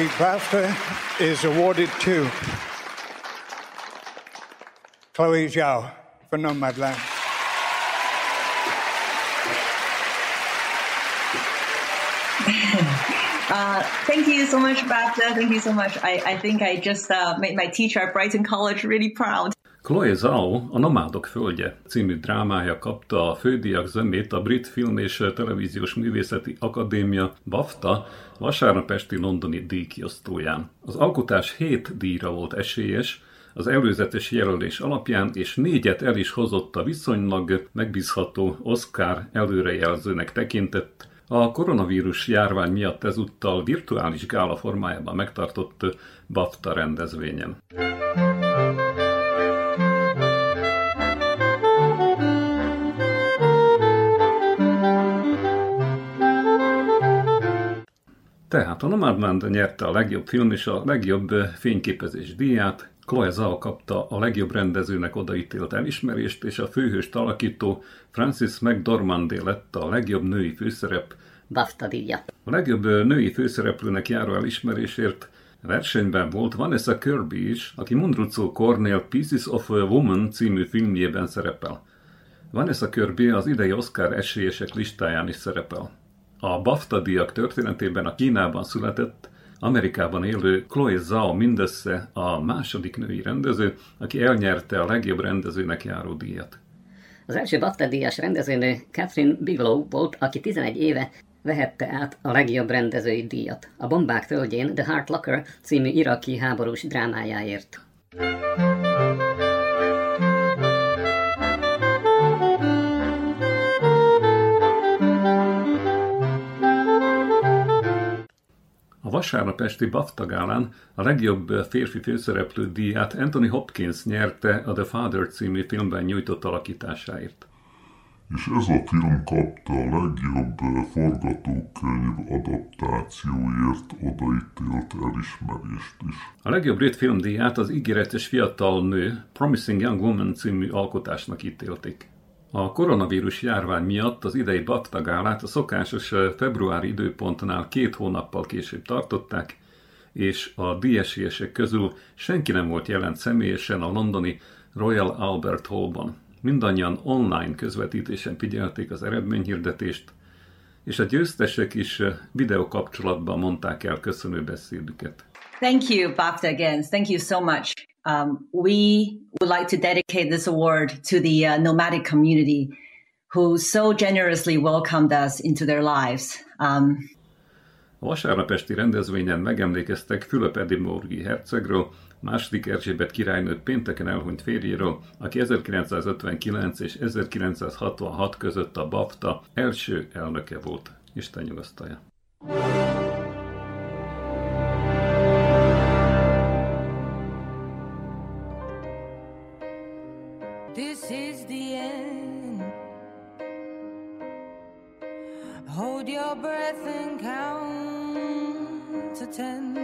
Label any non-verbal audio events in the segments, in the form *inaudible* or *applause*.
the BAFTA is awarded to Chloe Zhao for Nomadland. *laughs* Uh, thank you so much, BAFTA. Thank you so much. I, I think I just uh, made my teacher at Brighton College really proud. Chloe Zhao a Nomádok földje című drámája kapta a fődíjak zömét a Brit Film és Televíziós Művészeti Akadémia BAFTA vasárnap esti londoni díjkiosztóján. Az alkotás hét díjra volt esélyes, az előzetes jelölés alapján, és négyet el is hozott a viszonylag megbízható Oscar előrejelzőnek tekintett a koronavírus járvány miatt ezúttal virtuális gála formájában megtartott BAFTA rendezvényen. Tehát a Nomadland nyerte a legjobb film és a legjobb fényképezés díját, Chloe Zhao kapta a legjobb rendezőnek odaítélt elismerést, és a főhőst alakító Francis McDormandé lett a legjobb női főszerep BAFTA díja. A legjobb női főszereplőnek járó elismerésért versenyben volt Vanessa Kirby is, aki Mundrucó Cornél Pieces of a Woman című filmjében szerepel. Vanessa Kirby az idei Oscar esélyesek listáján is szerepel. A BAFTA díjak történetében a Kínában született, Amerikában élő Chloe Zhao mindössze a második női rendező, aki elnyerte a legjobb rendezőnek járó díjat. Az első BAFTA díjas rendezőnő Catherine Bigelow volt, aki 11 éve vehette át a legjobb rendezői díjat. A Bombák földjén The Heart Locker című iraki háborús drámájáért. A vasárnap esti BAFTA gálán a legjobb férfi főszereplő díját Anthony Hopkins nyerte a The Father című filmben nyújtott alakításáért. És ez a film kapta a legjobb forgatókönyv adaptációért odaítélt elismerést is. A legjobb brit filmdíját az ígéretes fiatal nő Promising Young Woman című alkotásnak ítélték. A koronavírus járvány miatt az idei BAFTA gálát a szokásos februári időpontnál két hónappal később tartották, és a díjesélyesek közül senki nem volt jelent személyesen a londoni Royal Albert Hallban. Mindannyian online közvetítésen figyelték az eredményhirdetést, és a győztesek is videókapcsolatban mondták el köszönő beszédüket. Thank you, BAFTA again. Thank you so much. Um, we would like to dedicate this award to the uh, nomadic community who so generously welcomed us into their lives. Um, a vasárnap esti rendezvényen megemlékeztek Fülöp Edinburghi hercegről, második Erzsébet királynő pénteken elhunyt férjéről, aki 1959 és 1966 között a BAFTA első elnöke volt. Isten nyugasztalja. Your breath and count to ten.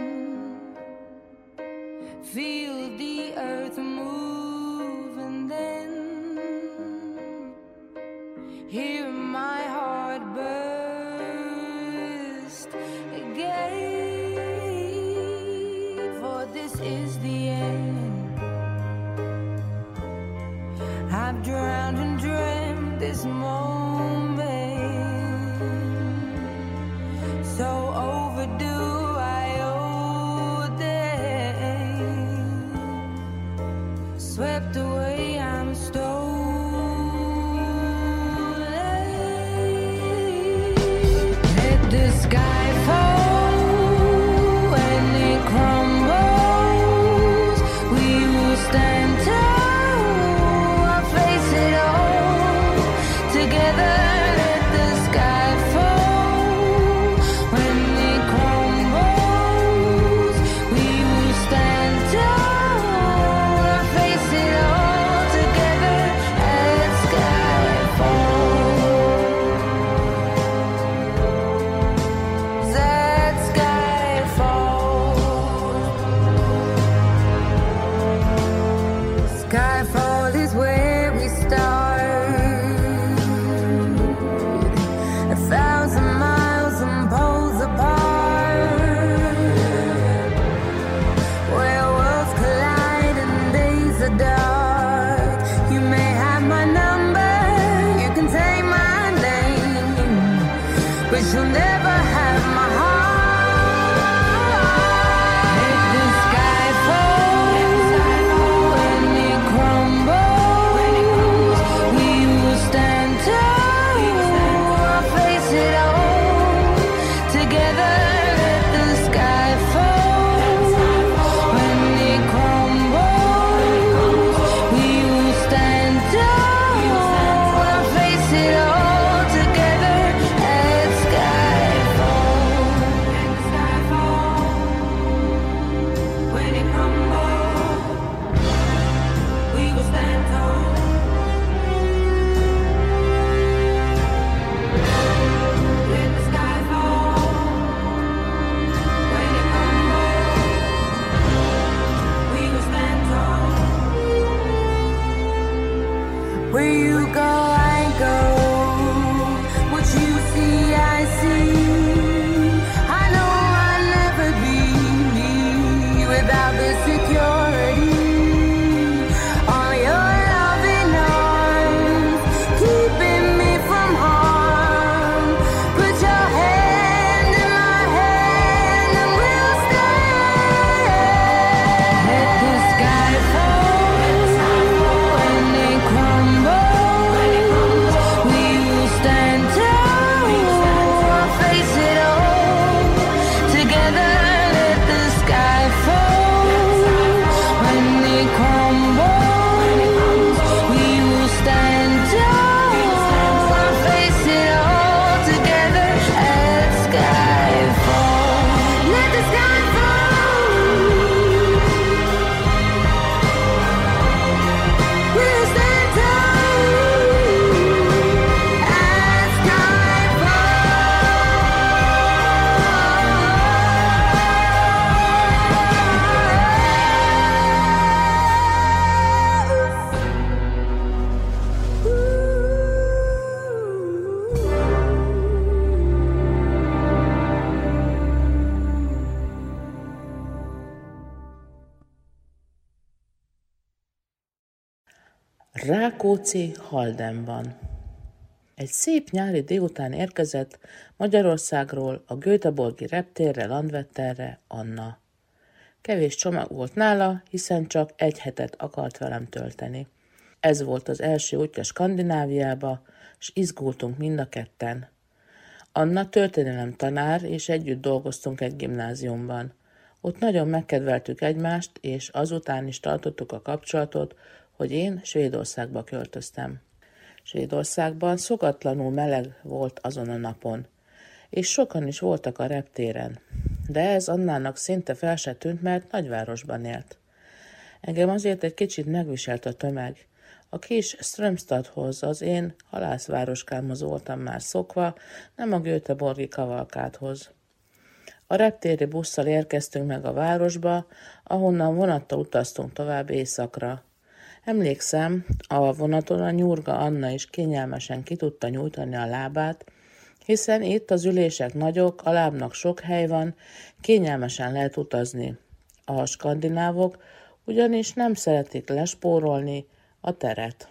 Feel the earth move and then hear my heart burst again. For this is the end. I've drowned and dreamt this moment. So Haldenban. Egy szép nyári délután érkezett Magyarországról a Göteborgi reptérre, Landvetterre Anna. Kevés csomag volt nála, hiszen csak egy hetet akart velem tölteni. Ez volt az első útja Skandináviába, s izgultunk mind a ketten. Anna történelem tanár, és együtt dolgoztunk egy gimnáziumban. Ott nagyon megkedveltük egymást, és azután is tartottuk a kapcsolatot, hogy én Svédországba költöztem. Svédországban szokatlanul meleg volt azon a napon, és sokan is voltak a reptéren, de ez Annának szinte fel se tűnt, mert nagyvárosban élt. Engem azért egy kicsit megviselt a tömeg. A kis Strömstadhoz, az én halászvároskámhoz voltam már szokva, nem a Göteborgi kavalkáthoz. A reptéri busszal érkeztünk meg a városba, ahonnan vonattal utaztunk tovább éjszakra. Emlékszem, a vonaton a nyurga Anna is kényelmesen ki tudta nyújtani a lábát, hiszen itt az ülések nagyok, a lábnak sok hely van, kényelmesen lehet utazni. A skandinávok ugyanis nem szeretik lespórolni a teret.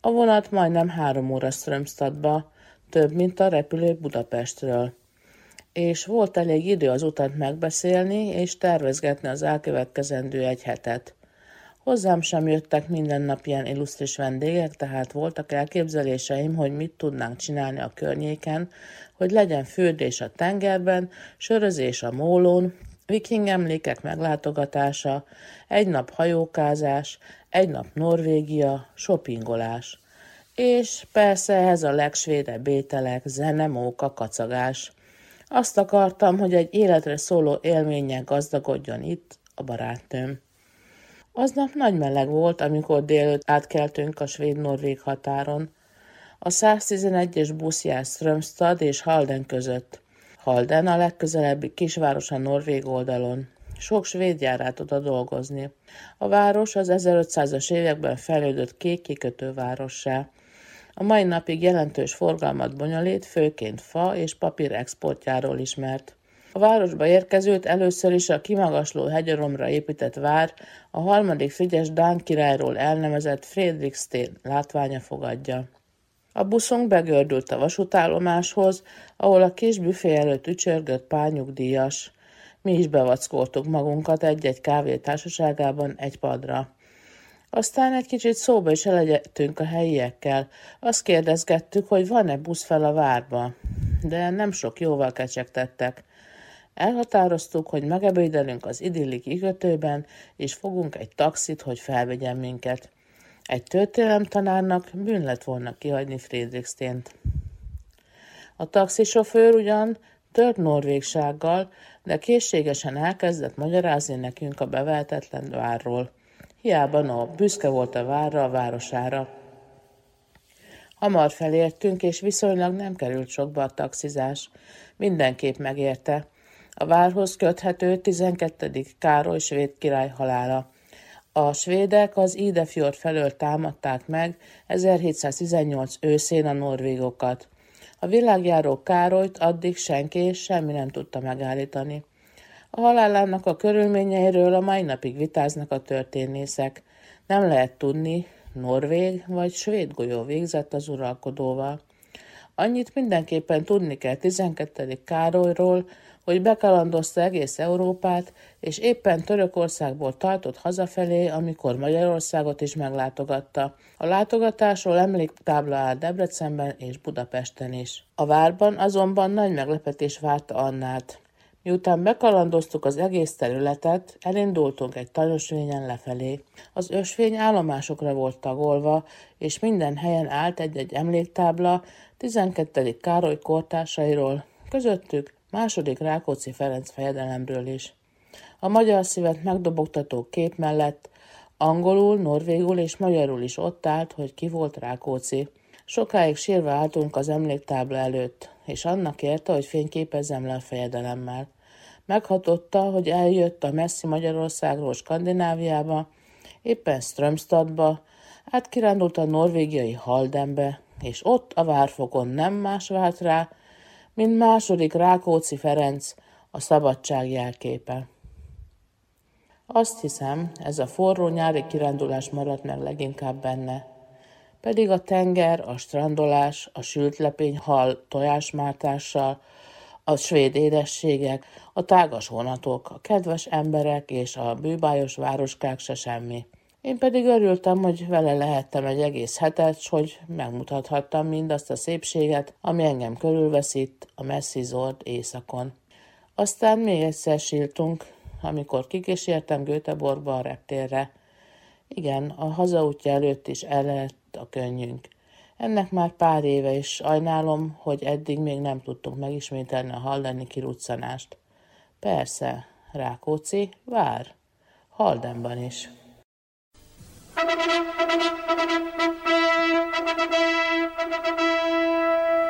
A vonat majdnem három óra Strömstadba, több, mint a repülő Budapestről. És volt elég idő az utat megbeszélni és tervezgetni az elkövetkezendő egy hetet. Hozzám sem jöttek minden nap ilyen illusztris vendégek, tehát voltak elképzeléseim, hogy mit tudnánk csinálni a környéken, hogy legyen fürdés a tengerben, sörözés a mólón, viking emlékek meglátogatása, egy nap hajókázás, egy nap Norvégia, shoppingolás. És persze ehhez a legsvédebb ételek, zene, móka, kacagás. Azt akartam, hogy egy életre szóló élménnyel gazdagodjon itt a barátnőm. Aznap nagy meleg volt, amikor délőtt átkeltünk a svéd-norvég határon. A 111-es busz jár Strömstad és Halden között. Halden a legközelebbi kisváros a norvég oldalon. Sok svéd jár át oda dolgozni. A város az 1500-as években fejlődött kék kikötő várossá. A mai napig jelentős forgalmat bonyolít, főként fa és papír exportjáról ismert. A városba érkezőt először is a kimagasló hegyaromra épített vár, a harmadik Frigyes Dán királyról elnevezett Fredrikstén látványa fogadja. A buszunk begördült a vasútállomáshoz, ahol a kis büfé előtt ücsörgött pár nyugdíjas. Mi is bevackoltuk magunkat egy-egy kávé társaságában egy padra. Aztán egy kicsit szóba is elegyedtünk a helyiekkel. Azt kérdezgettük, hogy van-e busz fel a várba. De nem sok jóval kecsegtettek. Elhatároztuk, hogy megebédelünk az idilli kikötőben, és fogunk egy taxit, hogy felvegyen minket. Egy történelemtanárnak bűn lett volna kihagyni Fredrikstént. A taxisofőr ugyan tört norvégsággal, de készségesen elkezdett magyarázni nekünk a beveltetlen várról. Hiába no, büszke volt a várra, a városára. Hamar felértünk, és viszonylag nem került sokba a taxizás. Mindenképp megérte. A várhoz köthető 12. Károly svéd király halála. A svédek az Idefjord felől támadták meg 1718 őszén a norvégokat. A világjáró Károlyt addig senki és semmi nem tudta megállítani. A halálának a körülményeiről a mai napig vitáznak a történészek. Nem lehet tudni, norvég vagy svéd golyó végzett az uralkodóval. Annyit mindenképpen tudni kell 12. Károlyról, hogy bekalandozta egész Európát, és éppen Törökországból tartott hazafelé, amikor Magyarországot is meglátogatta. A látogatásról emléktábla áll Debrecenben és Budapesten is. A várban azonban nagy meglepetés várta Annát. Miután bekalandoztuk az egész területet, elindultunk egy tanúsvényen lefelé. Az ösvény állomásokra volt tagolva, és minden helyen állt egy-egy emléktábla 12. Károly kortársairól, közöttük második Rákóczi Ferenc fejedelemről is. A magyar szívet megdobogtató kép mellett angolul, norvégul és magyarul is ott állt, hogy ki volt Rákóczi. Sokáig sírva álltunk az emléktábla előtt, és annak érte, hogy fényképezzem le a fejedelemmel. Meghatotta, hogy eljött a messzi Magyarországról Skandináviába, éppen Strömstadba, átkirándult a norvégiai Haldenbe, és ott a várfokon nem más vált rá, mint második Rákóczi Ferenc, a szabadság jelképe. Azt hiszem, ez a forró nyári kirándulás maradt meg leginkább benne. Pedig a tenger, a strandolás, a sült lepény hal tojásmártással, a svéd édességek, a tágas vonatok, a kedves emberek és a bűbájos városkák se semmi. Én pedig örültem, hogy vele lehettem egy egész hetet, s hogy megmutathattam mindazt a szépséget, ami engem körülvesz itt, a messzi zord éjszakon. Aztán még egyszer sírtunk, amikor kikísértem Göteborgba a reptérre. Igen, a hazaútja előtt is el a könnyünk. Ennek már pár éve is sajnálom, hogy eddig még nem tudtunk megismételni a halleni kiruccanást. Persze, Rákóczi, vár. Haldenban is. パパパパパパパパパパパパパパ。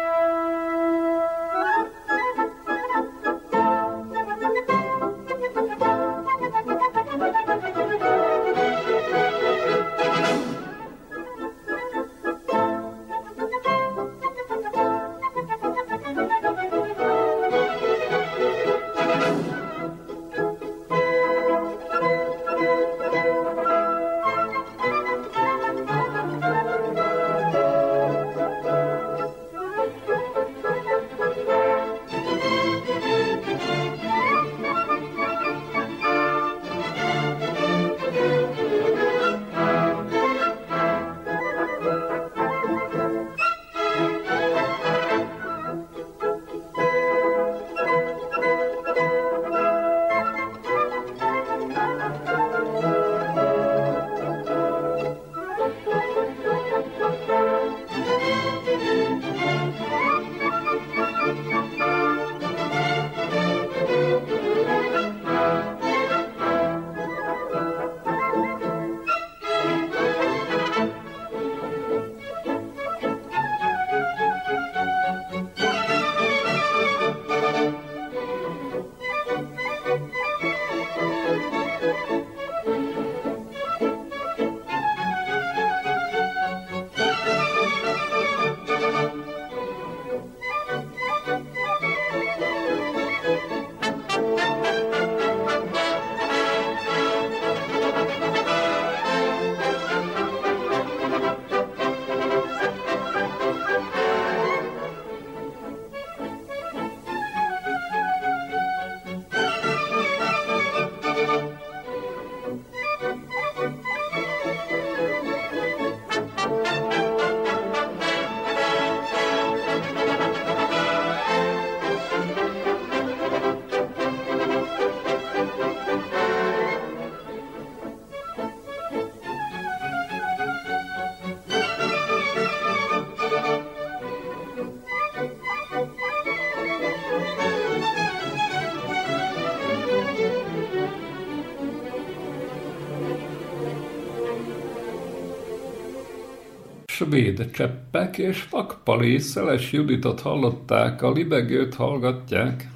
Svéd Cseppek és Vakpali Szeles Juditot hallották, a libegőt hallgatják.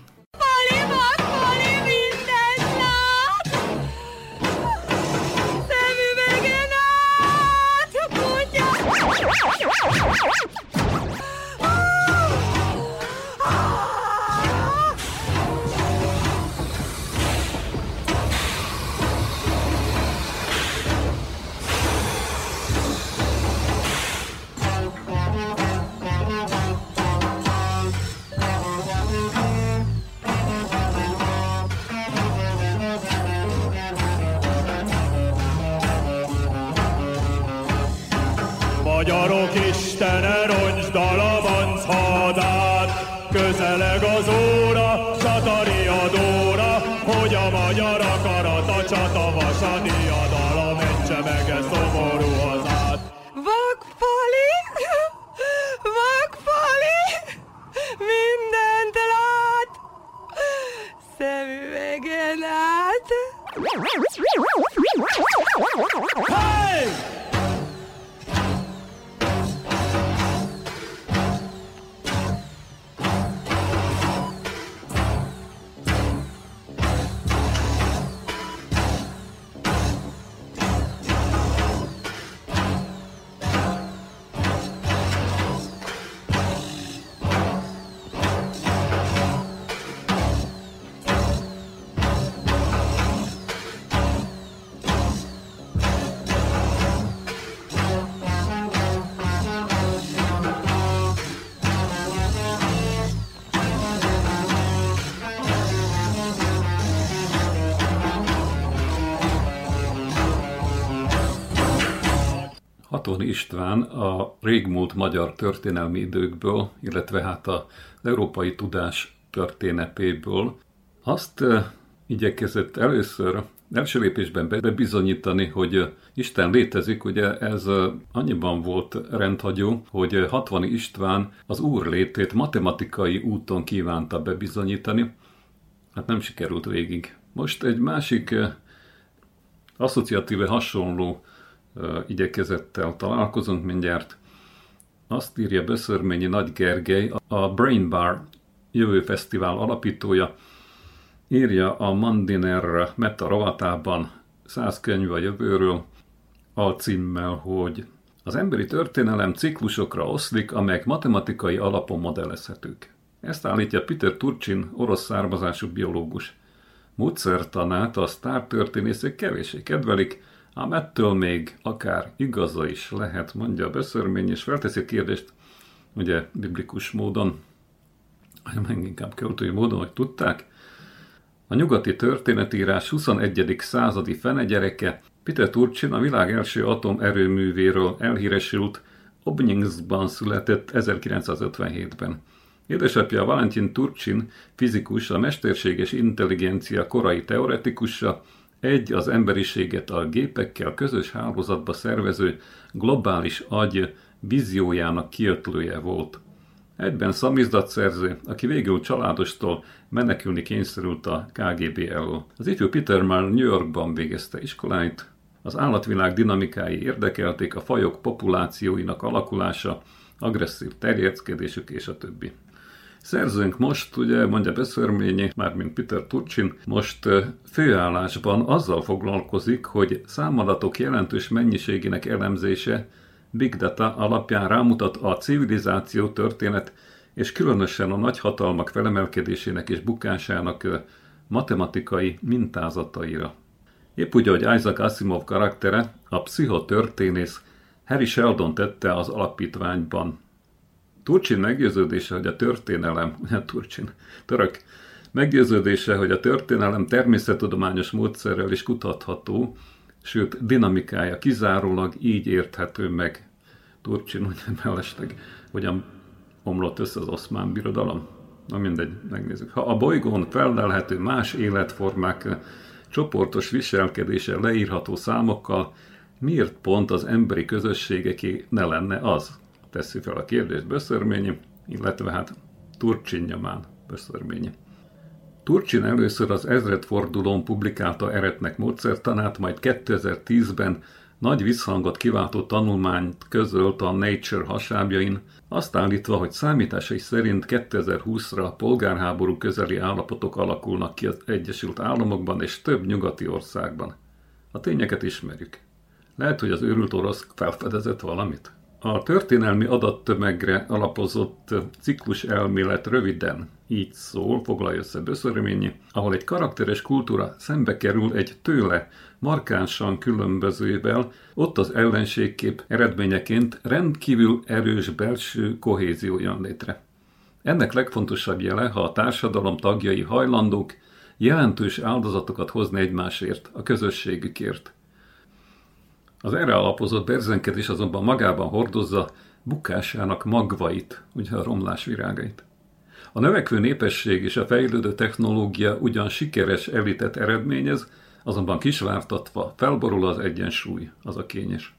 sarok Istenem, Haton István a régmúlt magyar történelmi időkből, illetve hát az európai tudás történetéből azt igyekezett először első lépésben bebizonyítani, hogy Isten létezik, ugye ez annyiban volt rendhagyó, hogy 60 István az Úr létét matematikai úton kívánta bebizonyítani, hát nem sikerült végig. Most egy másik asszociatíve hasonló igyekezettel találkozunk mindjárt. Azt írja Beszörményi Nagy Gergely, a Brain Bar jövő fesztivál alapítója, írja a Mandiner meta rovatában száz könyv a jövőről, alcímmel, hogy az emberi történelem ciklusokra oszlik, amelyek matematikai alapon modellezhetők. Ezt állítja Peter Turcsin, orosz származású biológus. Módszertanát a sztártörténészek kevéssé kedvelik, ám ettől még akár igaza is lehet, mondja a beszörmény, és felteszi a kérdést, ugye biblikus módon, vagy inkább költői módon, hogy tudták, a nyugati történetírás 21. századi fenegyereke Peter Turcsin a világ első atomerőművéről elhíresült Obningsban született 1957-ben. Édesapja Valentin Turcsin, fizikus, a mesterséges intelligencia korai teoretikusa, egy az emberiséget a gépekkel közös hálózatba szervező globális agy víziójának kiötlője volt. Egyben szamizdatszerző, aki végül családostól menekülni kényszerült a KGB elől. Az ifjú Peter már New Yorkban végezte iskoláit, az állatvilág dinamikái érdekelték, a fajok populációinak alakulása, agresszív terjeszkedésük és a többi. Szerzőnk most, ugye mondja beszörményi, mármint Peter Turcsin, most főállásban azzal foglalkozik, hogy számadatok jelentős mennyiségének elemzése Big Data alapján rámutat a civilizáció történet és különösen a nagyhatalmak felemelkedésének és bukásának matematikai mintázataira. Épp úgy, ahogy Isaac Asimov karaktere, a pszichotörténész Harry Sheldon tette az alapítványban. Turcsin meggyőződése, hogy a történelem, *laughs* hát Turcsin, török, meggyőződése, hogy a történelem természettudományos módszerrel is kutatható, sőt dinamikája kizárólag így érthető meg. Turcsin ugye *laughs* mellesleg hogyan omlott össze az oszmán birodalom. Na mindegy, megnézzük. Ha a bolygón felelhető más életformák csoportos viselkedése leírható számokkal, miért pont az emberi közösségeké ne lenne az? Teszi fel a kérdést Böszörményi, illetve hát Turcsin nyomán Böszörményi. Turcsin először az ezredfordulón publikálta eretnek módszertanát, majd 2010-ben nagy visszhangot kiváltó tanulmányt közölt a Nature hasábjain, azt állítva, hogy számításai szerint 2020-ra polgárháború közeli állapotok alakulnak ki az Egyesült Államokban és több nyugati országban. A tényeket ismerjük. Lehet, hogy az őrült orosz felfedezett valamit? A történelmi adattömegre alapozott ciklus elmélet röviden így szól, foglalja össze Böszörményi, ahol egy karakteres kultúra szembe kerül egy tőle markánsan különbözővel, ott az ellenségkép eredményeként rendkívül erős belső kohézió jön létre. Ennek legfontosabb jele, ha a társadalom tagjai hajlandók jelentős áldozatokat hozni egymásért, a közösségükért. Az erre alapozott berzenkedés azonban magában hordozza bukásának magvait, ugye a romlás virágait. A növekvő népesség és a fejlődő technológia ugyan sikeres elitet eredményez, azonban kisvártatva felborul az egyensúly, az a kényes.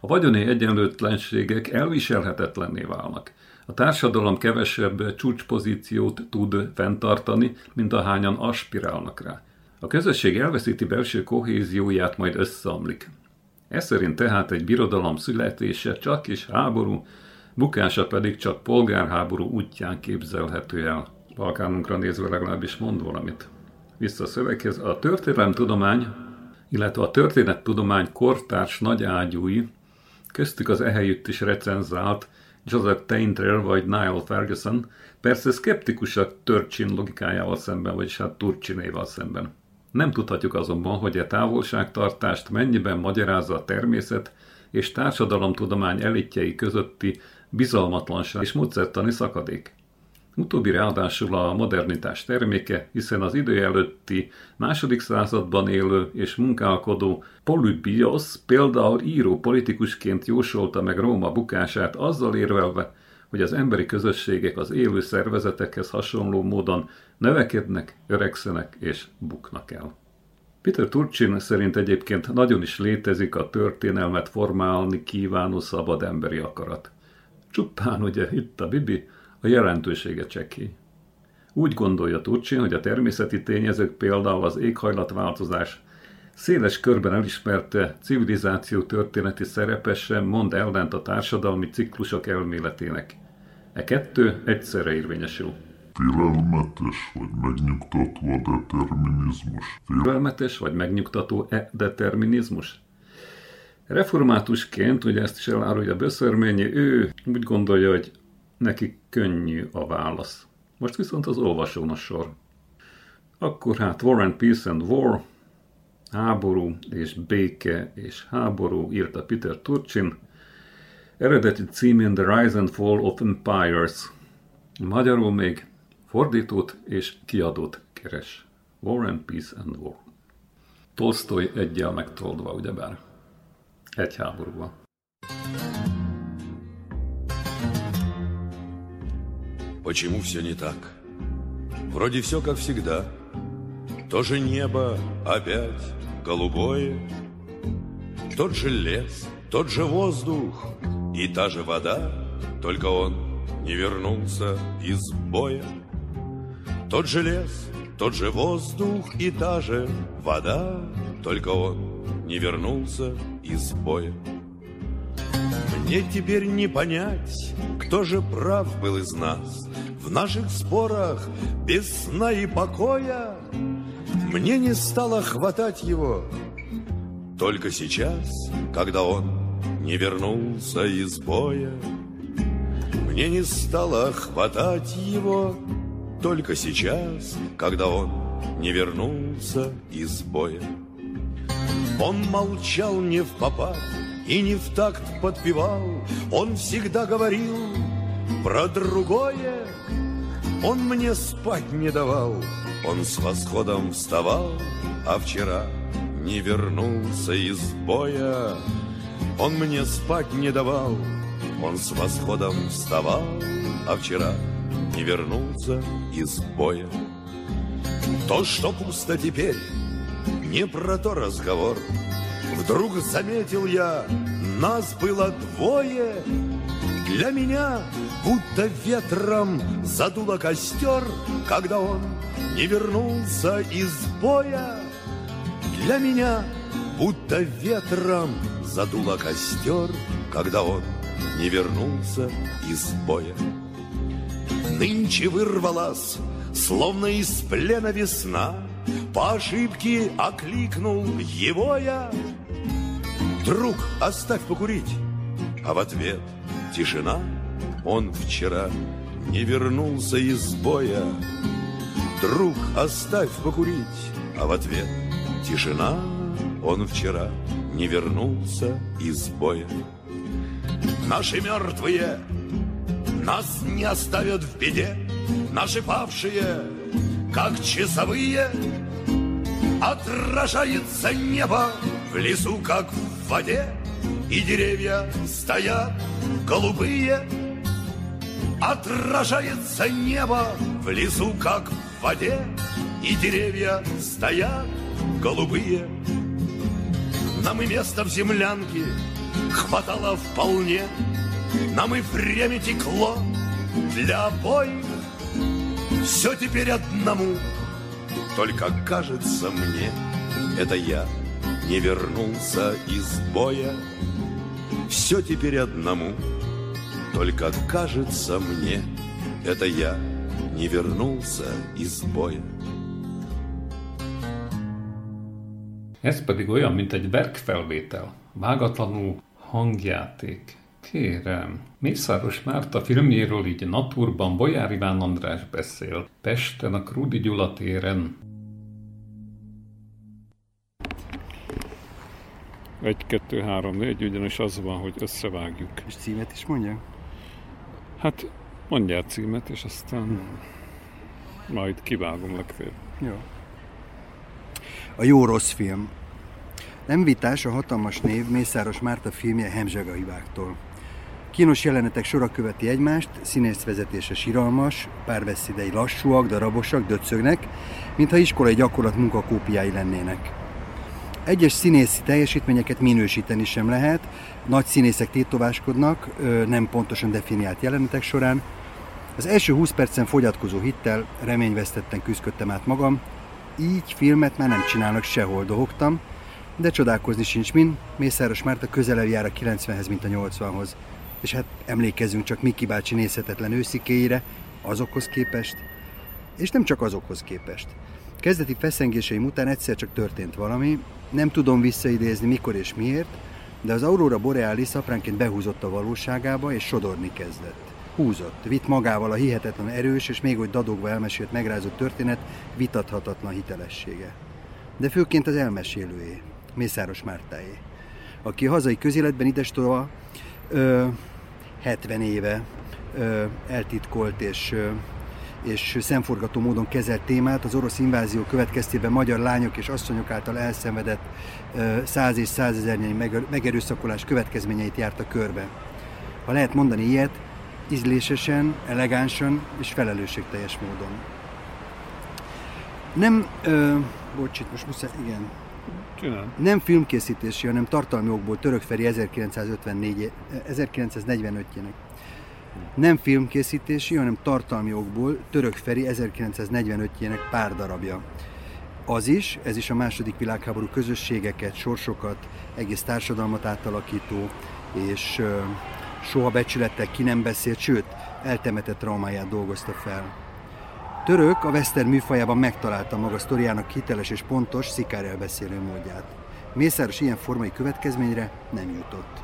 A vagyoni egyenlőtlenségek elviselhetetlenné válnak. A társadalom kevesebb csúcspozíciót tud fenntartani, mint ahányan aspirálnak rá. A közösség elveszíti belső kohézióját, majd összeomlik. Ez szerint tehát egy birodalom születése csak is háború, bukása pedig csak polgárháború útján képzelhető el. Balkánunkra nézve legalábbis mond valamit. Vissza a szöveghez. A történelemtudomány, illetve a történettudomány kortárs nagy ágyúi, köztük az ehelyütt is recenzált Joseph Tainter vagy Niall Ferguson, persze szkeptikusak Törcsin logikájával szemben, vagyis hát Turcsinéval szemben. Nem tudhatjuk azonban, hogy a távolságtartást mennyiben magyarázza a természet és társadalomtudomány elitjei közötti bizalmatlanság és módszertani szakadék. Utóbbi ráadásul a modernitás terméke, hiszen az idő előtti második században élő és munkálkodó Polybios például író politikusként jósolta meg Róma bukását azzal érvelve, hogy az emberi közösségek az élő szervezetekhez hasonló módon növekednek, öregszenek és buknak el. Peter Turcsin szerint egyébként nagyon is létezik a történelmet formálni kívánó szabad emberi akarat. Csupán ugye itt a Bibi, a jelentősége csekély. Úgy gondolja Turcsin, hogy a természeti tényezők például az éghajlatváltozás széles körben elismerte civilizáció történeti szerepe sem mond ellent a társadalmi ciklusok elméletének. E kettő egyszerre érvényesül. Félelmetes vagy megnyugtató a determinizmus? Félelmetes vagy megnyugtató e determinizmus? Reformátusként, ugye ezt is elárulja Böszörményi, ő úgy gondolja, hogy neki könnyű a válasz. Most viszont az olvasón a sor. Akkor hát War and Peace and War, háború és béke és háború, írta Peter Turchin, eredeti címén The Rise and Fall of Empires. Magyarul még fordítót és kiadót keres. War and Peace and War. Tolstoy egyel megtoldva, ugyebár. Egy háborúval. Почему все не так? Вроде все как всегда. То же небо опять голубое, Тот же лес, тот же воздух и та же вода, Только он не вернулся из боя. Тот же лес, тот же воздух и та же вода, Только он не вернулся из боя. Мне теперь не понять, кто же прав был из нас В наших спорах без сна и покоя. Мне не стало хватать его Только сейчас, когда он не вернулся из боя. Мне не стало хватать его Только сейчас, когда он не вернулся из боя. Он молчал не в попад, и не в такт подпевал, Он всегда говорил про другое. Он мне спать не давал, он с восходом вставал, А вчера не вернулся из боя. Он мне спать не давал, он с восходом вставал, А вчера не вернулся из боя. То, что пусто теперь, не про то разговор — Вдруг заметил я, нас было двое. Для меня будто ветром задуло костер, Когда он не вернулся из боя. Для меня будто ветром задуло костер, Когда он не вернулся из боя. Нынче вырвалась, словно из плена весна, По ошибке окликнул его я, Друг, оставь покурить. А в ответ тишина. Он вчера не вернулся из боя. Друг, оставь покурить. А в ответ тишина. Он вчера не вернулся из боя. Наши мертвые нас не оставят в беде. Наши павшие, как часовые, отражается небо в лесу, как в воде, и деревья стоят голубые. Отражается небо в лесу, как в воде, и деревья стоят голубые. Нам и место в землянке хватало вполне, нам и время текло для обоих. Все теперь одному, только кажется мне, это я не вернулся из боя. Все теперь одному, только кажется мне, это я не вернулся из boja. Ez pedig olyan, mint egy verkfelvétel, vágatlanul hangjáték. Kérem, Mészáros Márta filmjéről így Naturban Bolyár Iván András beszél, Pesten a Krudi Gyula téren. Egy, kettő, három, négy, ugyanis az van, hogy összevágjuk. És címet is mondja? Hát Mondjál címet, és aztán majd kivágom legfeljebb. Jó. A jó-rossz film. Nem vitás a hatalmas név Mészáros Márta filmje Hemzsega hibáktól. Kínos jelenetek sora követi egymást, színész vezetése siralmas, párbeszédei lassúak, darabosak, döcögnek, mintha iskolai gyakorlat munkakópiái lennének. Egyes színészi teljesítményeket minősíteni sem lehet, nagy színészek tétováskodnak, nem pontosan definiált jelenetek során. Az első 20 percen fogyatkozó hittel, reményvesztetten küzdöttem át magam, így filmet már nem csinálnak sehol, dohogtam, de csodálkozni sincs min, Mészáros Márta közelebb jár a 90-hez, mint a 80-hoz. És hát emlékezzünk csak Miki bácsi nézhetetlen őszikéire, azokhoz képest, és nem csak azokhoz képest. Kezdeti feszengéseim után egyszer csak történt valami, nem tudom visszaidézni mikor és miért, de az Aurora Borealis apránként behúzott a valóságába, és sodorni kezdett. Húzott, vitt magával a hihetetlen erős, és még hogy dadogva elmesélt megrázott történet vitathatatlan hitelessége. De főként az elmesélőjé, Mészáros Mártáé, aki a hazai közéletben idestova ö, 70 éve ö, eltitkolt és ö, és szemforgató módon kezelt témát, az orosz invázió következtében magyar lányok és asszonyok által elszenvedett száz és százezernyi megerőszakolás következményeit járta körbe. Ha lehet mondani ilyet, ízlésesen, elegánsan és felelősségteljes módon. Nem, ö, bocs, itt most muszáj, igen. Csinál. Nem filmkészítési, hanem tartalmi okból Török Feri 1954, 1945-jének. Nem filmkészítési, hanem tartalmi okból Török Feri 1945-jének pár darabja. Az is, ez is a második világháború közösségeket, sorsokat, egész társadalmat átalakító, és soha becsülettel ki nem beszélt, sőt, eltemetett traumáját dolgozta fel. Török a western műfajában megtalálta maga sztoriának hiteles és pontos, szikár elbeszélő módját. Mészáros ilyen formai következményre nem jutott.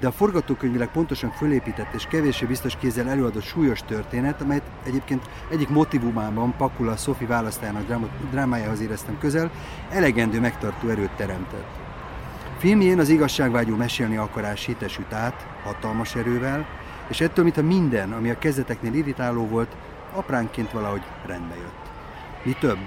De a forgatókönyvileg pontosan fölépített és kevéssé biztos kézzel előadott súlyos történet, amelyet egyébként egyik motivumában Pakula Sophie választájának drámájához éreztem közel, elegendő megtartó erőt teremtett. Filmjén az igazságvágyó mesélni akarás hites üt át, hatalmas erővel, és ettől, mintha minden, ami a kezdeteknél irritáló volt, apránként valahogy rendbe jött. Mi több,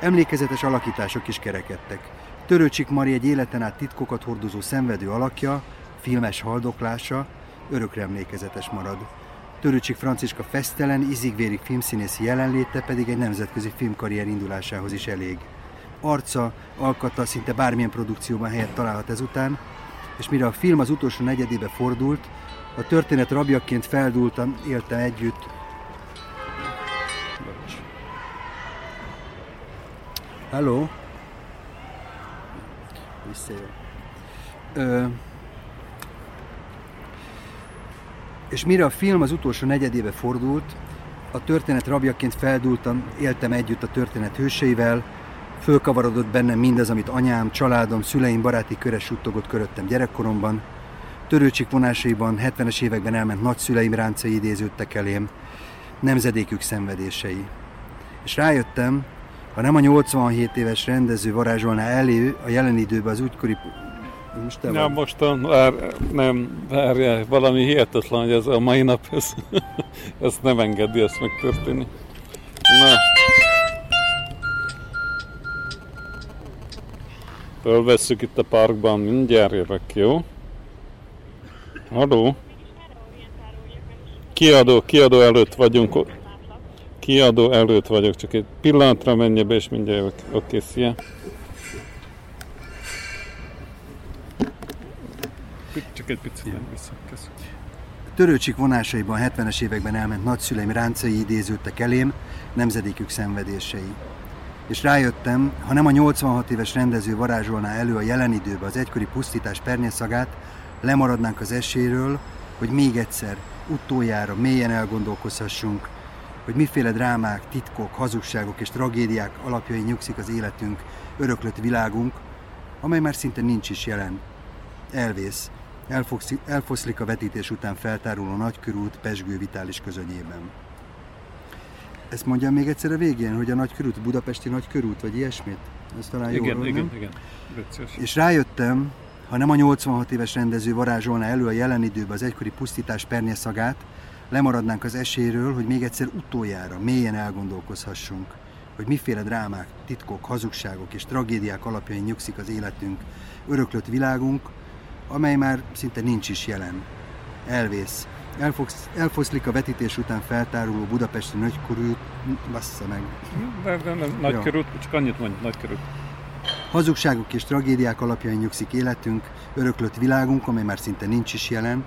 emlékezetes alakítások is kerekedtek. Törőcsik Mari egy életen át titkokat hordozó szenvedő alakja, filmes haldoklása örökre emlékezetes marad. Törőcsik Franciska fesztelen, izigvéri filmszínészi jelenléte pedig egy nemzetközi filmkarrier indulásához is elég. Arca, alkata szinte bármilyen produkcióban helyet találhat ezután, és mire a film az utolsó negyedébe fordult, a történet rabjaként feldúltam, éltem együtt. Hello? Visszajön. Ö, és mire a film az utolsó negyedébe fordult, a történet rabjaként feldúltam, éltem együtt a történet hőseivel, fölkavarodott bennem mindaz, amit anyám, családom, szüleim, baráti köre suttogott köröttem gyerekkoromban, törőcsik vonásaiban 70-es években elment nagyszüleim ráncai idéződtek elém, nemzedékük szenvedései. És rájöttem, ha nem a 87 éves rendező varázsolná elő a jelen időben az úgykori most te Ja, vagy. mostan, vár, nem, várjál, valami hihetetlen, hogy ez a mai nap, ez, *laughs* ezt nem engedi ezt megtörténni. Na. Fölvesszük itt a parkban, mindjárt jövök, jó? Halló? Kiadó, kiadó előtt vagyunk. Kiadó előtt vagyok, csak egy pillanatra menj be, és mindjárt jövök. Oké, szia. Csak egy picit menj vissza. Köszönöm. Törőcsik vonásaiban 70-es években elment nagyszüleim ráncai idéződtek elém, nemzedékük szenvedései. És rájöttem, ha nem a 86 éves rendező varázsolná elő a jelen időbe az egykori pusztítás pernyeszagát, lemaradnánk az esélyről, hogy még egyszer, utoljára mélyen elgondolkozhassunk, hogy miféle drámák, titkok, hazugságok és tragédiák alapjai nyugszik az életünk, öröklött világunk, amely már szinte nincs is jelen. Elvész, elfoszlik a vetítés után feltáruló nagykörút pesgő vitális közönyében. Ezt mondjam még egyszer a végén, hogy a nagykörút, budapesti nagykörút, vagy ilyesmit? Ez talán jó, Igen, nem? igen, igen. És rájöttem, ha nem a 86 éves rendező varázsolná elő a jelen időben az egykori pusztítás pernyeszagát, Lemaradnánk az esélyről, hogy még egyszer utoljára mélyen elgondolkozhassunk, hogy miféle drámák, titkok, hazugságok és tragédiák alapjain nyugszik az életünk, öröklött világunk, amely már szinte nincs is jelen. Elvész, elfoszlik a vetítés után feltáruló budapesti nagykorút, bassza meg. De, de, de nagykörút, csak annyit mondj, nagykörút. Hazugságok és tragédiák alapjain nyugszik életünk, öröklött világunk, amely már szinte nincs is jelen,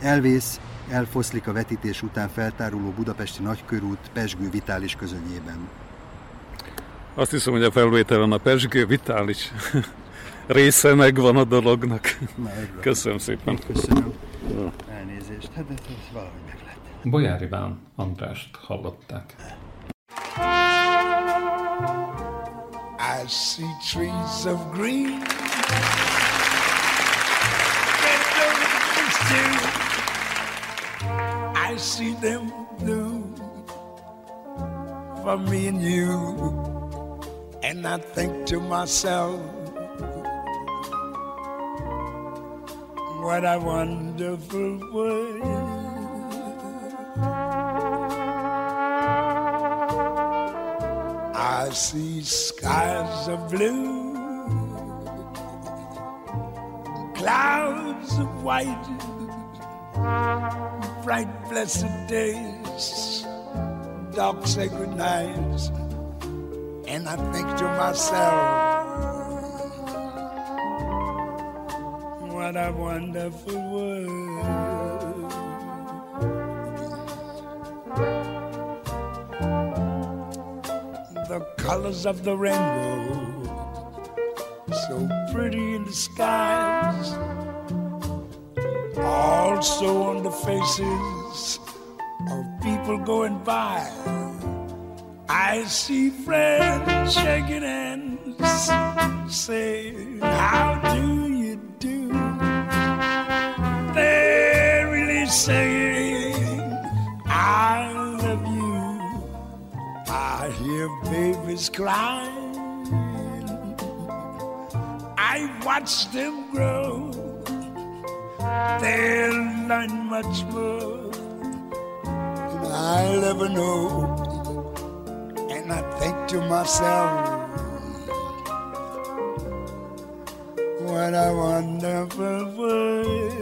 elvész, elfoszlik a vetítés után feltáruló budapesti nagykörút Pesgő vitális közönyében. Azt hiszem, hogy a felvételen a Pesgő vitális *laughs* része megvan a dolognak. Köszönöm szépen. Köszönöm. Elnézést, hát ez, ez valahogy meg lett. Bolyár Iván Andrást hallották. I see trees of green. Red roses too. I see them blue for me and you. And I think to myself, what a wonderful world. I see skies of blue, clouds of white, bright blessed days, dark sacred nights, and I think to myself, what a wonderful world. the colors of the rainbow, so pretty in the skies, also on the faces of people going by. I see friends shaking hands, saying, How do? Saying, I love you. I hear babies crying. I watch them grow. They'll learn much more than I'll ever know. And I think to myself, what a wonderful world.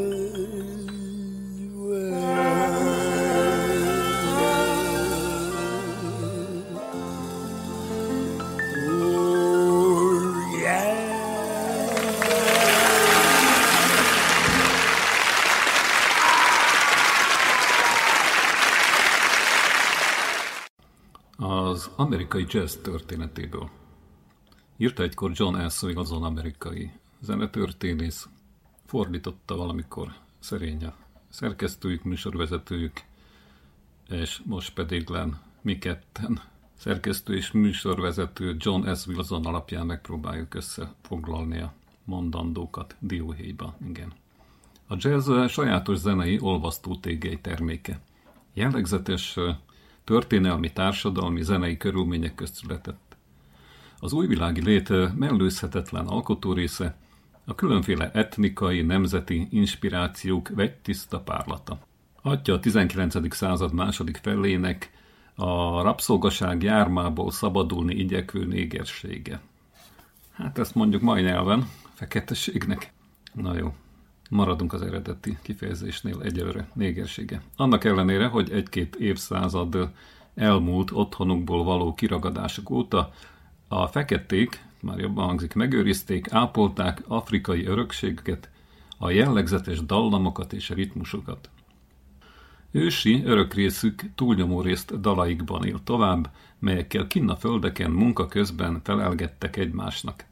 amerikai jazz történetéből. Írta egykor John S. azon amerikai zenetörténész, fordította valamikor szerénye szerkesztőjük, műsorvezetőjük, és most pedig len mi ketten szerkesztő és műsorvezető John S. Wilson alapján megpróbáljuk összefoglalni a mondandókat dióhéjba. Igen. A jazz sajátos zenei olvasztó tégely terméke. Jellegzetes történelmi, társadalmi, zenei körülmények közt született. Az újvilági lét mellőzhetetlen alkotórésze, a különféle etnikai, nemzeti inspirációk vegytiszta párlata. Atya a 19. század második felének a rabszolgaság jármából szabadulni igyekvő négersége. Hát ezt mondjuk mai nyelven, feketeségnek. Na jó, maradunk az eredeti kifejezésnél egyelőre négersége. Annak ellenére, hogy egy-két évszázad elmúlt otthonukból való kiragadások óta a feketék, már jobban hangzik, megőrizték, ápolták afrikai örökségeket, a jellegzetes dallamokat és ritmusokat. Ősi örökrészük túlnyomó részt dalaikban él tovább, melyekkel kinn a földeken munka közben felelgettek egymásnak.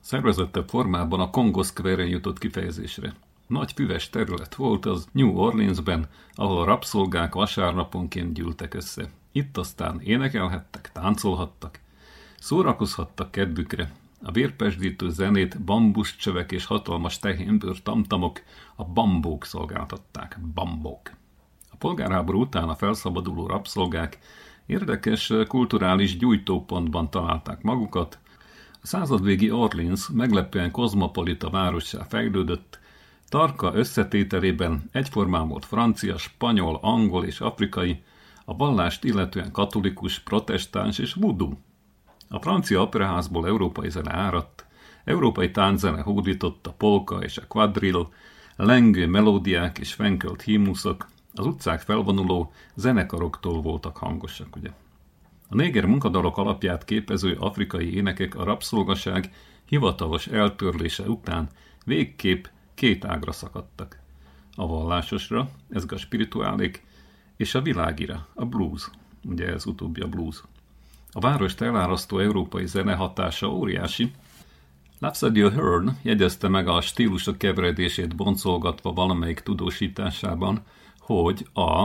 Szervezettebb formában a Congo square jutott kifejezésre. Nagy füves terület volt az New Orleansben, ahol a rabszolgák vasárnaponként gyűltek össze. Itt aztán énekelhettek, táncolhattak, szórakozhattak kedvükre. A vérpesdítő zenét bambuscsövek és hatalmas tehénbőr tamtamok, a bambók szolgáltatták. Bambók. A polgárháború után a felszabaduló rabszolgák érdekes kulturális gyújtópontban találták magukat, a századvégi Orleans meglepően kozmopolita várossá fejlődött, Tarka összetételében egyformán volt francia, spanyol, angol és afrikai, a vallást illetően katolikus, protestáns és voodoo. A francia operaházból európai zene áradt, európai tánzene hódított a polka és a quadrill, lengő melódiák és fenkölt hímuszok, az utcák felvonuló zenekaroktól voltak hangosak, ugye. A néger munkadalok alapját képező afrikai énekek a rabszolgaság hivatalos eltörlése után végképp két ágra szakadtak. A vallásosra, ez a spirituálék, és a világira, a blues, ugye ez utóbbi a blues. A várost elárasztó európai zene hatása óriási. Lapsadio Hearn jegyezte meg a stílusok keveredését boncolgatva valamelyik tudósításában, hogy a,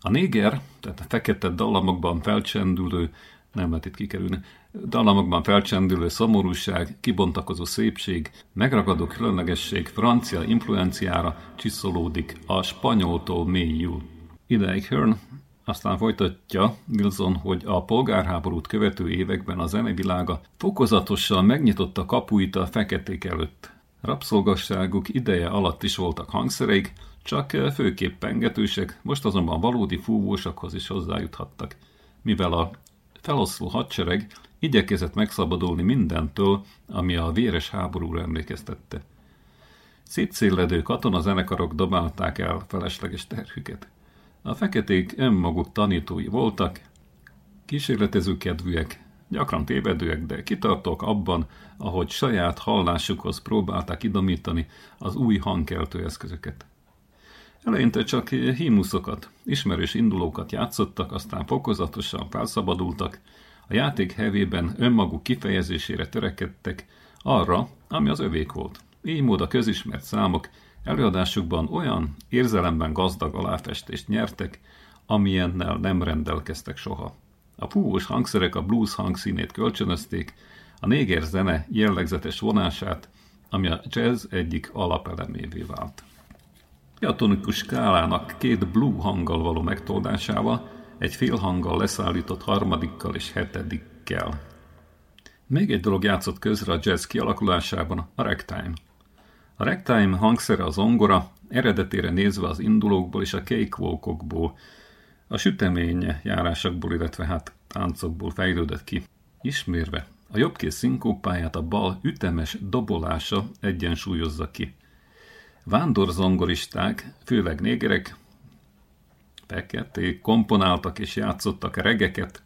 a néger, tehát a fekete dallamokban felcsendülő, nem lehet itt kikerülni, dallamokban felcsendülő szomorúság, kibontakozó szépség, megragadó különlegesség francia influenciára csiszolódik a spanyoltól mélyül. Ideig Hearn aztán folytatja Wilson, hogy a polgárháborút követő években a zenevilága fokozatosan megnyitotta kapuit a feketék előtt. Rabszolgasságuk ideje alatt is voltak hangszereik, csak főképp pengetősek, most azonban valódi fúvósakhoz is hozzájuthattak. Mivel a feloszló hadsereg igyekezett megszabadulni mindentől, ami a véres háborúra emlékeztette. Szétszéledő katonazenekarok dobálták el felesleges terhüket. A feketék önmaguk tanítói voltak, kísérletező kedvűek, gyakran tévedőek, de kitartók abban, ahogy saját hallásukhoz próbálták idomítani az új hangkeltő eszközöket. Eleinte csak hímuszokat, ismerős indulókat játszottak, aztán fokozatosan felszabadultak, a játék hevében önmaguk kifejezésére törekedtek arra, ami az övék volt. Így mód a közismert számok előadásukban olyan érzelemben gazdag aláfestést nyertek, amilyennel nem rendelkeztek soha. A fúvós hangszerek a blues hangszínét kölcsönözték, a néger zene jellegzetes vonását, ami a jazz egyik alapelemévé vált. Diatonikus skálának két blue hanggal való megtoldásával, egy fél hanggal leszállított harmadikkal és hetedikkel. Még egy dolog játszott közre a jazz kialakulásában, a ragtime. A ragtime hangszere az ongora, eredetére nézve az indulókból és a cakewalkokból, a süteménye járásokból, illetve hát táncokból fejlődött ki. Ismérve, a jobbkész szinkópáját a bal ütemes dobolása egyensúlyozza ki. Vándorzongoristák, főleg négerek, feketék, komponáltak és játszottak regeket.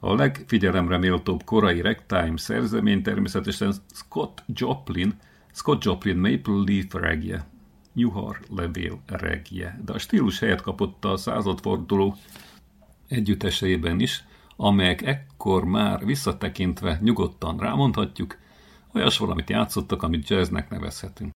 A legfigyelemre méltóbb korai ragtime szerzemény természetesen Scott Joplin, Scott Joplin Maple Leaf regje, nyuhar levél regje, de a stílus helyet kapott a századforduló együtteseiben is, amelyek ekkor már visszatekintve nyugodtan rámondhatjuk, olyas valamit játszottak, amit jazznek nevezhetünk.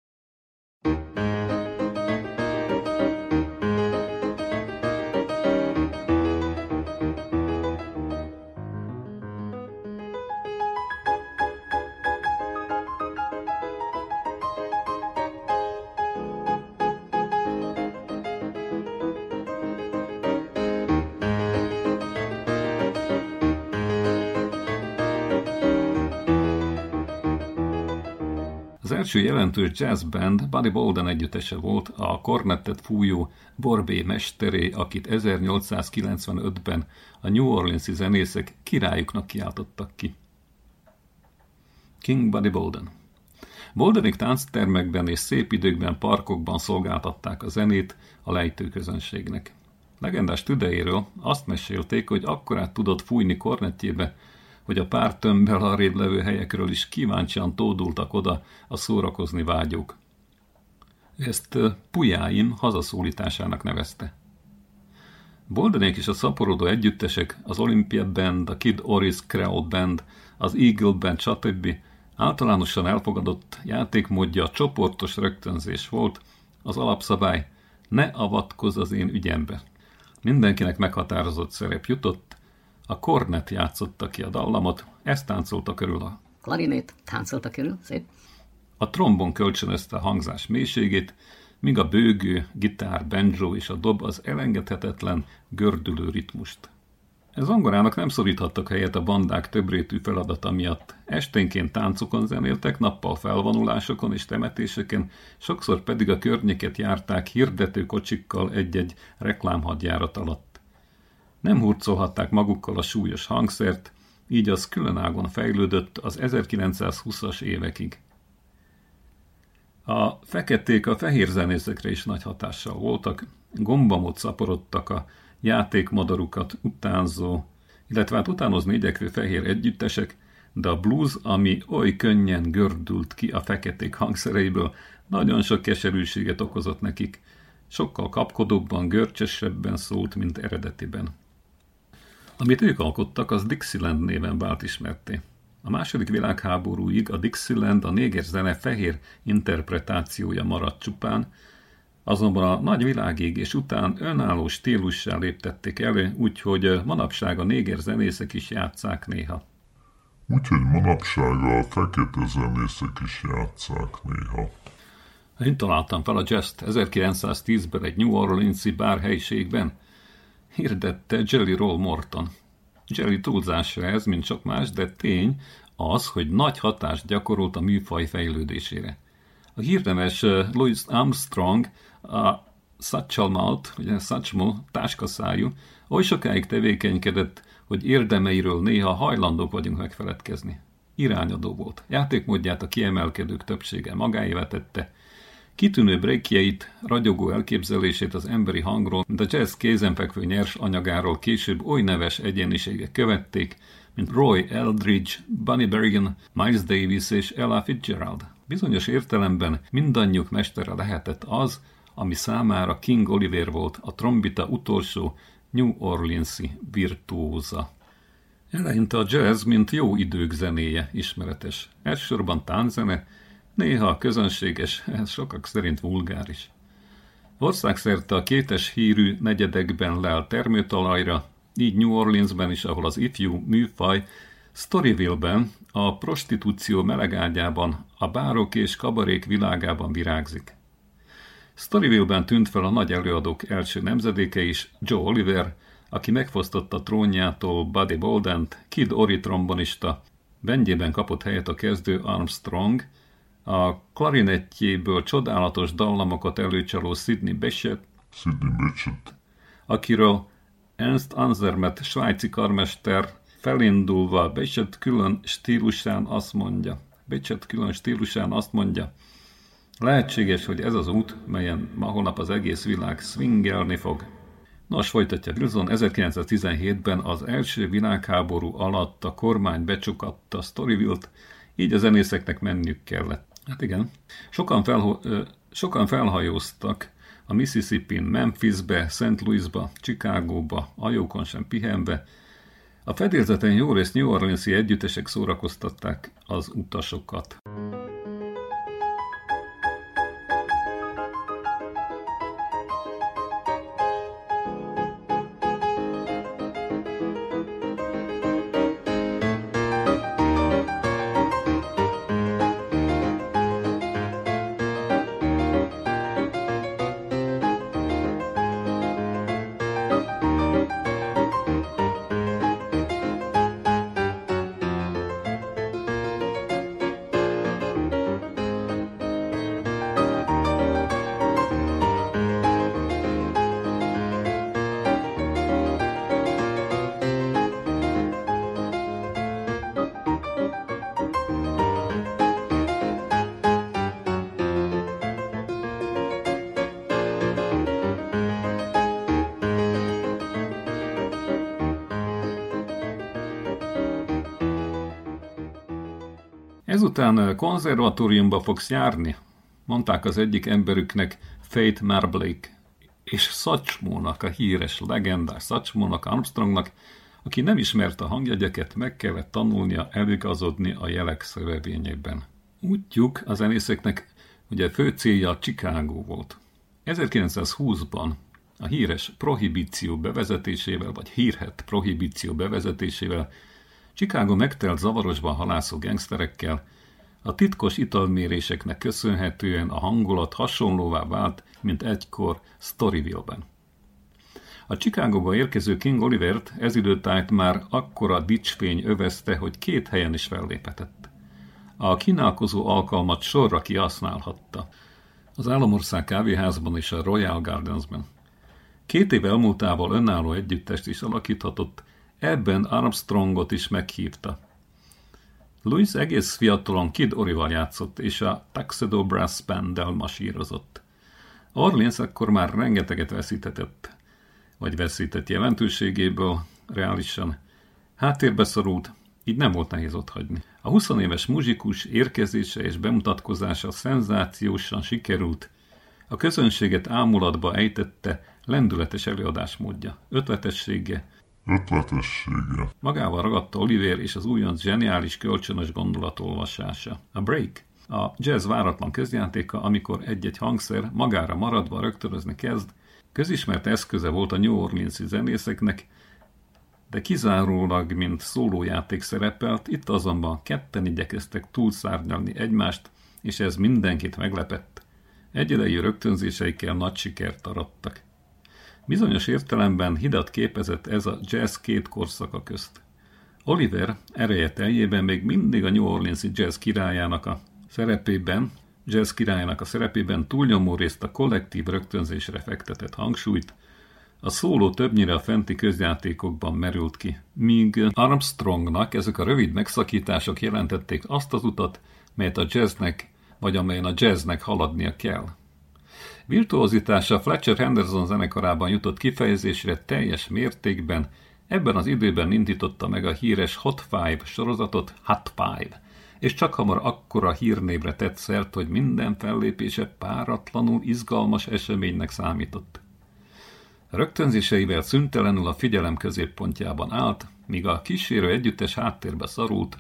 Első jelentős jazzband Buddy Bolden együttese volt, a kornettet fújó Borbé mesteré, akit 1895-ben a New Orleans-i zenészek királyuknak kiáltottak ki. King Buddy Bolden Boldenik tánctermekben és szép időkben parkokban szolgáltatták a zenét a lejtő közönségnek. Legendás tüdejéről azt mesélték, hogy akkorát tudott fújni kornettjébe, hogy a pár tömbbel arrébb levő helyekről is kíváncsian tódultak oda a szórakozni vágyók. Ezt Pujáim hazaszólításának nevezte. Boldenék is a szaporodó együttesek, az Olympia Band, a Kid Oris Crowd Band, az Eagle Band, stb. általánosan elfogadott játékmódja a csoportos rögtönzés volt, az alapszabály ne avatkozz az én ügyembe. Mindenkinek meghatározott szerep jutott, a kornet játszotta ki a dallamot, ezt táncolta körül a... Klarinét táncolta körül, szép. A trombon kölcsönözte a hangzás mélységét, míg a bőgő, gitár, banjo és a dob az elengedhetetlen, gördülő ritmust. Ez zongorának nem szoríthattak helyet a bandák többrétű feladata miatt. Esténként táncokon zenéltek, nappal felvonulásokon és temetéseken, sokszor pedig a környéket járták hirdető kocsikkal egy-egy reklámhadjárat alatt. Nem hurcolhatták magukkal a súlyos hangszert, így az különágon fejlődött az 1920-as évekig. A feketék a fehér zenészekre is nagy hatással voltak, gombamot szaporodtak a játékmadarukat utánzó, illetve hát utánozni igyekvő fehér együttesek, de a blues, ami oly könnyen gördült ki a feketék hangszereiből, nagyon sok keserűséget okozott nekik, sokkal kapkodóbban, görcsesebben szólt, mint eredetiben. Amit ők alkottak, az Dixieland néven vált ismerté. A második világháborúig a Dixieland a néger zene fehér interpretációja maradt csupán, Azonban a nagy világégés után önálló stílussal léptették elő, úgyhogy manapság a néger zenészek is játszák néha. Úgyhogy manapság a fekete zenészek is játszák néha. Én találtam fel a jazz 1910-ben egy New Orleans-i bárhelyiségben. Hirdette Jelly Roll Morton. Jelly túlzásra ez, mint sok más, de tény az, hogy nagy hatást gyakorolt a műfaj fejlődésére. A hírneves Louis Armstrong a Satchalmalt, ugye Satchmo, táskaszájú, oly sokáig tevékenykedett, hogy érdemeiről néha hajlandók vagyunk megfeledkezni. Irányadó volt. Játékmódját a kiemelkedők többsége magáévá tette, Kitűnő breakjeit, ragyogó elképzelését az emberi hangról, a jazz kézenfekvő nyers anyagáról később oly neves egyéniségek követték, mint Roy Eldridge, Bunny Bergen, Miles Davis és Ella Fitzgerald. Bizonyos értelemben mindannyiuk mestere lehetett az, ami számára King Oliver volt a trombita utolsó New Orleans-i virtuóza. Eleinte a jazz, mint jó idők zenéje ismeretes. Elsősorban tánzene, néha közönséges, sokak szerint vulgáris. Országszerte a kétes hírű negyedekben lel termőtalajra, így New Orleansben is, ahol az ifjú műfaj Storyville-ben, a prostitúció melegágyában, a bárok és kabarék világában virágzik. Storyville-ben tűnt fel a nagy előadók első nemzedéke is, Joe Oliver, aki megfosztotta trónjától Buddy Boldent, Kid Ori trombonista, bendjében kapott helyet a kezdő Armstrong, a klarinettjéből csodálatos dallamokat előcsaló Sidney Bechet, Sidney Bechet, akiről Ernst Anzermet svájci karmester felindulva Bechet külön stílusán azt mondja, Bechet külön stílusán azt mondja, Lehetséges, hogy ez az út, melyen ma holnap az egész világ swingelni fog. Nos, folytatja Wilson, 1917-ben az első világháború alatt a kormány becsukatta Storyville-t, így a zenészeknek menniük kellett. Hát igen. Sokan, felho- sokan felhajóztak a Mississippi-n Memphisbe, St. Louisba, Chicagóba, ajókon sem pihenve. A fedélzeten jó rész New Orleans-i együttesek szórakoztatták az utasokat. Ezután konzervatóriumba fogsz járni, mondták az egyik emberüknek Faith Marblake, és Szacsmónak, a híres, legendás Szacsmónak, Armstrongnak, aki nem ismerte a hangjegyeket, meg kellett tanulnia eligazodni a jelek szövevényében. Útjuk a zenészeknek ugye fő célja Chicago volt. 1920-ban a híres prohibíció bevezetésével, vagy hírhet prohibíció bevezetésével Chicago megtelt zavarosban halászó gengszterekkel, A titkos italméréseknek köszönhetően a hangulat hasonlóvá vált, mint egykor Storyville-ben. A Chicagóba érkező King Olivert ez időtájt már akkora dicsfény övezte, hogy két helyen is felléphetett. A kínálkozó alkalmat sorra kihasználhatta. Az Államország kávéházban és a Royal Gardensben. Két év elmúltával önálló együttest is alakíthatott, ebben Armstrongot is meghívta. Louis egész fiatalon Kid Orival játszott, és a Tuxedo Brass Band-del masírozott. Orleans akkor már rengeteget veszítetett, vagy veszített jelentőségéből, reálisan. Háttérbe szorult, így nem volt nehéz ott hagyni. A 20 éves muzsikus érkezése és bemutatkozása szenzációsan sikerült, a közönséget ámulatba ejtette lendületes előadásmódja, ötletessége, Ötletessége. Magával ragadta Oliver és az újonc zseniális kölcsönös gondolatolvasása. A break, a jazz váratlan közjátéka, amikor egy-egy hangszer magára maradva rögtönözni kezd, közismert eszköze volt a New Orleans-i zenészeknek, de kizárólag, mint szólójáték szerepelt, itt azonban ketten igyekeztek túlszárnyalni egymást, és ez mindenkit meglepett. Egyidejű rögtönzéseikkel nagy sikert arattak. Bizonyos értelemben hidat képezett ez a jazz két korszaka közt. Oliver ereje teljében még mindig a New Orleans-i jazz királyának a szerepében, jazz királyának a szerepében túlnyomó részt a kollektív rögtönzésre fektetett hangsúlyt, a szóló többnyire a fenti közjátékokban merült ki, míg Armstrongnak ezek a rövid megszakítások jelentették azt az utat, melyet a jazznek, vagy amelyen a jazznek haladnia kell. Virtuozitása Fletcher Henderson zenekarában jutott kifejezésre teljes mértékben, ebben az időben indította meg a híres Hot Five sorozatot Hot Five, és csak hamar akkora hírnébre tett szert, hogy minden fellépése páratlanul izgalmas eseménynek számított. Rögtönzéseivel szüntelenül a figyelem középpontjában állt, míg a kísérő együttes háttérbe szorult,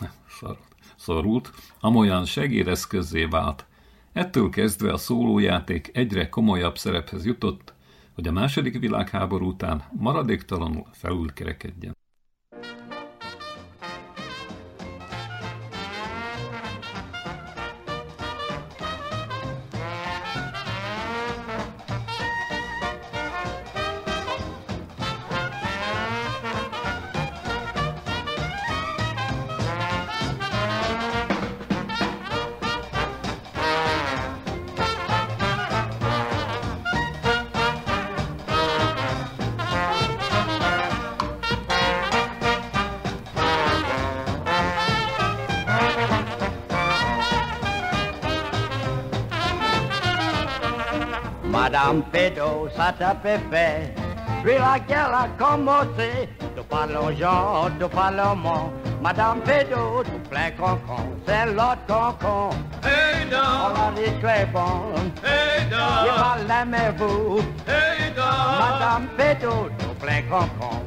*laughs* szorult, szorult amolyan segédeszközzé vált, Ettől kezdve a szólójáték egyre komolyabb szerephez jutott, hogy a második világháború után maradéktalanul felülkerekedjen. Pédo, ça t'a fait fait. Puis la guerre a commencé. Tout parlons genre, tout parlons. Madame Pédo, tout plein concon. C'est l'autre concon. Hey, On a dit très bon. Hey, Il va l'aimer vous? Hey, Madame Pédo, tout plein concon.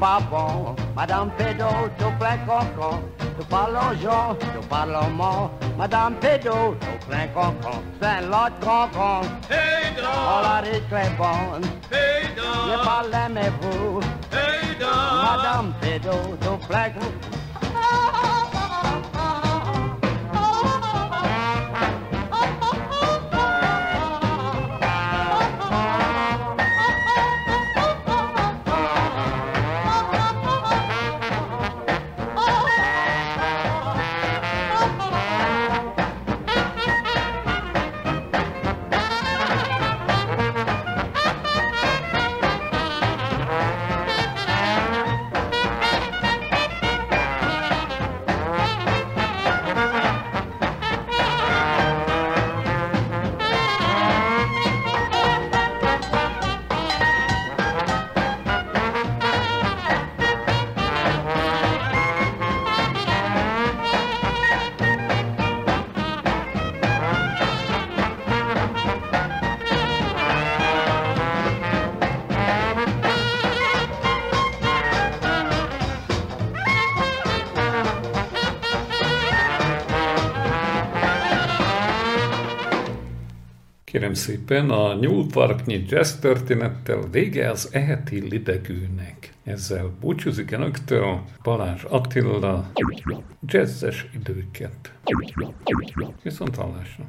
Pas bon. Madame Pédo, tout plein concon. Tout parlons genre, tout parlons mot. Madame Pédo, tout plein concon. C'est l'autre concon. Hey, On la dit très bonne. Hey, Je parle mais vous. Hey, Madame Pédo, tout plein concon. Kérem szépen, a nyúlparknyi jazz történettel vége az eheti lidegőnek. Ezzel búcsúzik önöktől Balázs Attila, jazzes időket. Viszont hallásra.